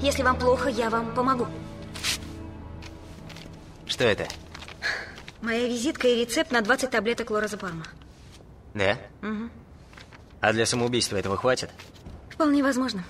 Если вам плохо, я вам помогу. Что это? Моя визитка и рецепт на 20 таблеток лоразепама. Да? Угу. А для самоубийства этого хватит? Вполне возможно.